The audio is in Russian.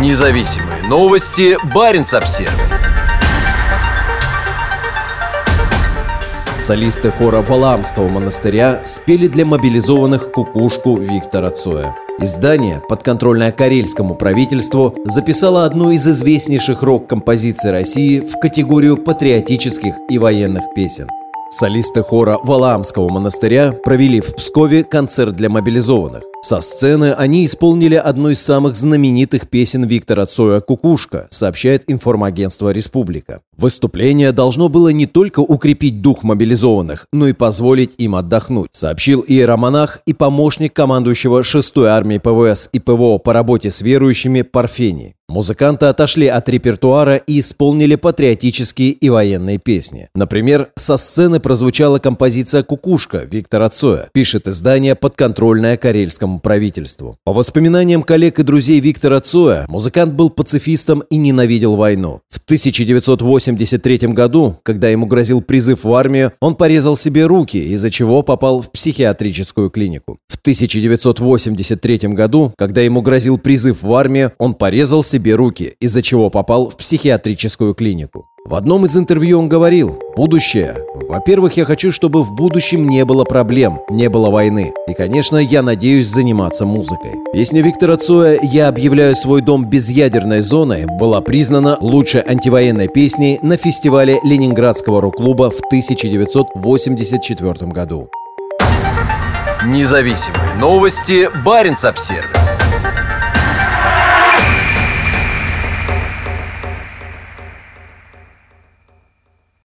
Независимые новости. Барин обсерва Солисты хора Валаамского монастыря спели для мобилизованных кукушку Виктора Цоя. Издание, подконтрольное карельскому правительству, записало одну из известнейших рок-композиций России в категорию патриотических и военных песен. Солисты хора Валаамского монастыря провели в Пскове концерт для мобилизованных. Со сцены они исполнили одну из самых знаменитых песен Виктора Цоя «Кукушка», сообщает информагентство «Республика». Выступление должно было не только укрепить дух мобилизованных, но и позволить им отдохнуть, сообщил иеромонах и помощник командующего 6-й армии ПВС и ПВО по работе с верующими Парфений. Музыканты отошли от репертуара и исполнили патриотические и военные песни. Например, со сцены прозвучала композиция «Кукушка» Виктора Цоя, пишет издание подконтрольное карельскому правительству. По воспоминаниям коллег и друзей Виктора Цоя, музыкант был пацифистом и ненавидел войну. В 1983 году, когда ему грозил призыв в армию, он порезал себе руки, из-за чего попал в психиатрическую клинику. В 1983 году, когда ему грозил призыв в армию, он порезал себе руки, из-за чего попал в психиатрическую клинику. В одном из интервью он говорил «Будущее. Во-первых, я хочу, чтобы в будущем не было проблем, не было войны. И, конечно, я надеюсь заниматься музыкой». Песня Виктора Цоя «Я объявляю свой дом безъядерной зоной» была признана лучшей антивоенной песней на фестивале Ленинградского рок-клуба в 1984 году. Независимые новости. Барин обсервис